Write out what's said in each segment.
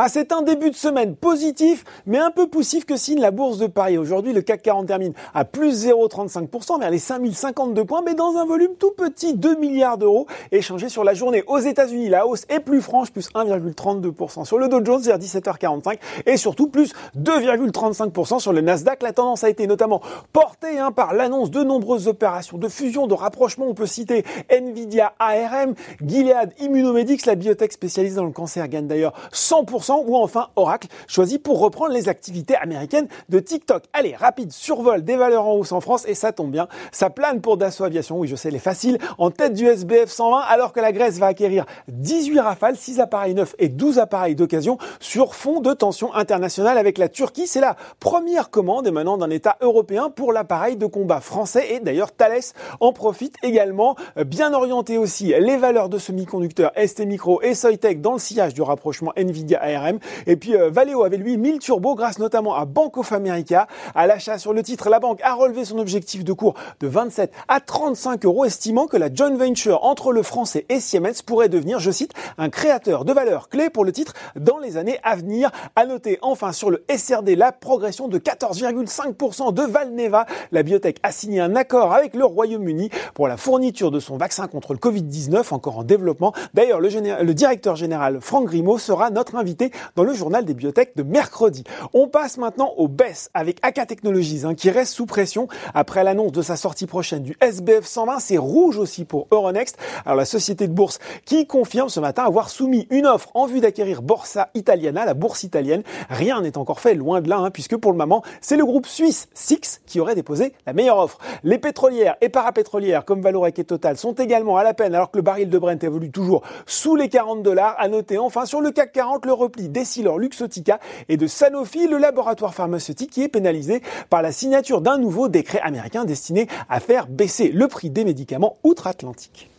Ah, c'est un début de semaine positif, mais un peu poussif que signe la bourse de Paris. Aujourd'hui, le CAC 40 termine à plus 0,35% vers les 5052 points, mais dans un volume tout petit, 2 milliards d'euros échangés sur la journée. Aux États-Unis, la hausse est plus franche, plus 1,32% sur le Dow Jones vers 17h45 et surtout plus 2,35% sur le Nasdaq. La tendance a été notamment portée hein, par l'annonce de nombreuses opérations de fusion, de rapprochement. On peut citer Nvidia, ARM, Gilead, Immunomedics, la biotech spécialisée dans le cancer gagne d'ailleurs 100% ou enfin Oracle, choisi pour reprendre les activités américaines de TikTok. Allez, rapide survol des valeurs en hausse en France et ça tombe bien, ça plane pour Dassault Aviation, oui je sais, les faciles, en tête du SBF 120 alors que la Grèce va acquérir 18 rafales, 6 appareils neufs et 12 appareils d'occasion sur fond de tension internationale avec la Turquie. C'est la première commande émanant d'un État européen pour l'appareil de combat français. Et d'ailleurs Thales en profite également, bien orienté aussi les valeurs de semi-conducteurs ST Micro et Soitec dans le sillage du rapprochement Nvidia ARM et puis euh, Valeo avait lui 1000 turbos grâce notamment à Bank of America. À l'achat sur le titre, la banque a relevé son objectif de cours de 27 à 35 euros, estimant que la joint venture entre le français et Siemens pourrait devenir, je cite, un créateur de valeur clé pour le titre dans les années à venir. À noter enfin sur le SRD la progression de 14,5% de Valneva. La biotech a signé un accord avec le Royaume-Uni pour la fourniture de son vaccin contre le Covid-19 encore en développement. D'ailleurs, le, le directeur général Franck Grimaud sera notre invité dans le journal des biotech de mercredi. On passe maintenant aux baisses avec AK Technologies hein, qui reste sous pression après l'annonce de sa sortie prochaine du SBF 120. C'est rouge aussi pour Euronext. Alors la société de bourse qui confirme ce matin avoir soumis une offre en vue d'acquérir Borsa Italiana, la bourse italienne. Rien n'est encore fait, loin de là, hein, puisque pour le moment, c'est le groupe suisse Six qui aurait déposé la meilleure offre. Les pétrolières et parapétrolières comme Valorec et Total sont également à la peine alors que le baril de Brent évolue toujours sous les 40 dollars. À noter enfin sur le CAC 40 le repli d'Essilor Luxotica et de Sanofi, le laboratoire pharmaceutique qui est pénalisé par la signature d'un nouveau décret américain destiné à faire baisser le prix des médicaments outre-Atlantique.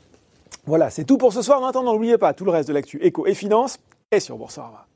Voilà, c'est tout pour ce soir. En attendant, n'oubliez pas tout le reste de l'actu éco et finance est sur Boursorama.